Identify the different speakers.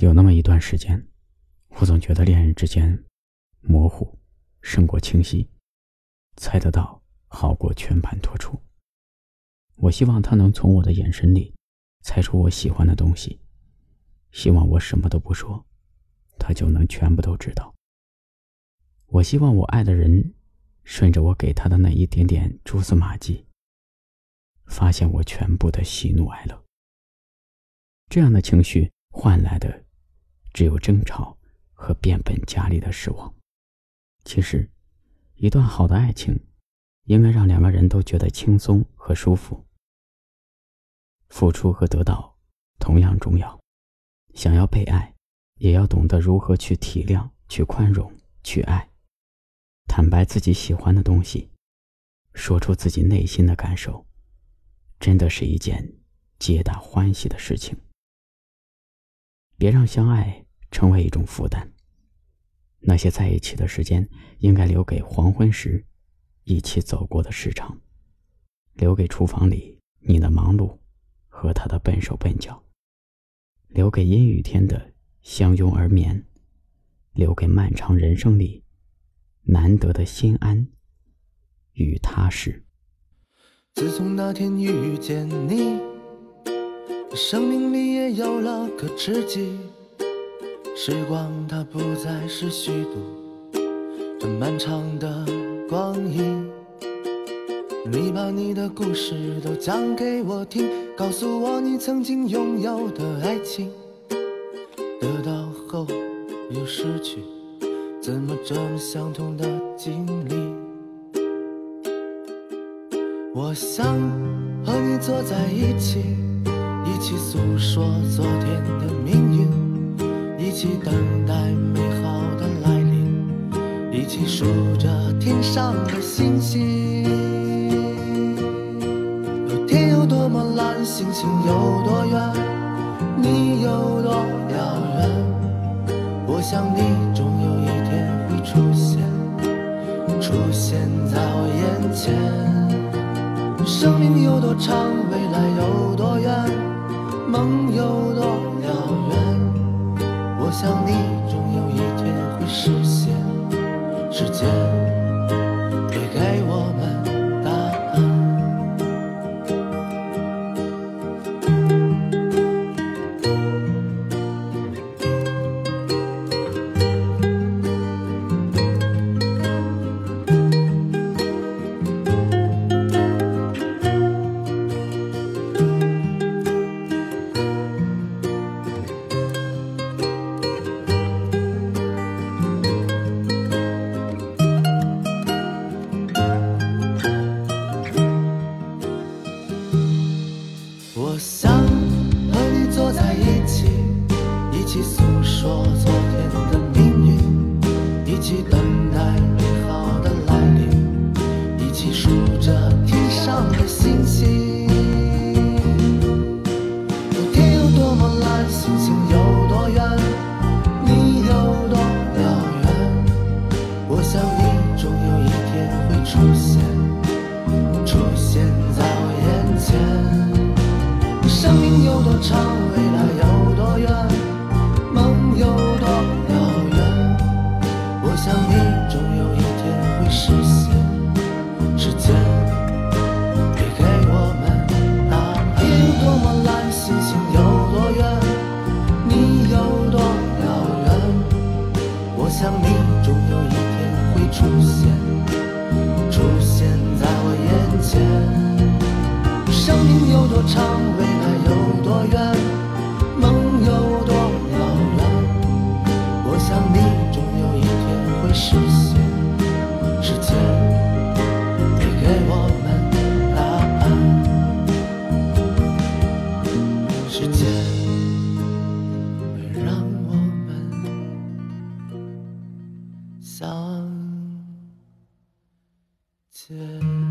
Speaker 1: 有那么一段时间，我总觉得恋人之间模糊胜过清晰，猜得到好过全盘托出。我希望他能从我的眼神里猜出我喜欢的东西，希望我什么都不说，他就能全部都知道。我希望我爱的人顺着我给他的那一点点蛛丝马迹，发现我全部的喜怒哀乐。这样的情绪换来的。只有争吵和变本加厉的失望。其实，一段好的爱情，应该让两个人都觉得轻松和舒服。付出和得到同样重要。想要被爱，也要懂得如何去体谅、去宽容、去爱。坦白自己喜欢的东西，说出自己内心的感受，真的是一件皆大欢喜的事情。别让相爱。成为一种负担。那些在一起的时间，应该留给黄昏时一起走过的时长，留给厨房里你的忙碌和他的笨手笨脚，留给阴雨天的相拥而眠，留给漫长人生里难得的心安与踏实。
Speaker 2: 自从那天遇见你，生命里也有了个知己。时光它不再是虚度，这漫长的光阴。你把你的故事都讲给我听，告诉我你曾经拥有的爱情。得到后又失去，怎么这么相同的经历？我想和你坐在一起，一起诉说昨天的命运。一起等待美好的来临，一起数着天上的星星。天有多么蓝，星星有多远，你有多遥远。我想你终有一天会出现，出现在我眼前。生命有多长，未来有多远，梦有多遥远。想你终有一天会实现，时间我想你终有一天会出现，出现在我眼前。生命有多长，未来有多远，梦有多遥远。我想你终有一天会实现，时间会给我们答案。天有多么蓝，星星有多远，你有多遥远。我想你有多长，未来。有多远，梦有多遥远？我想你终有一天会实现，时间会给我们答案，时间会让我们相见。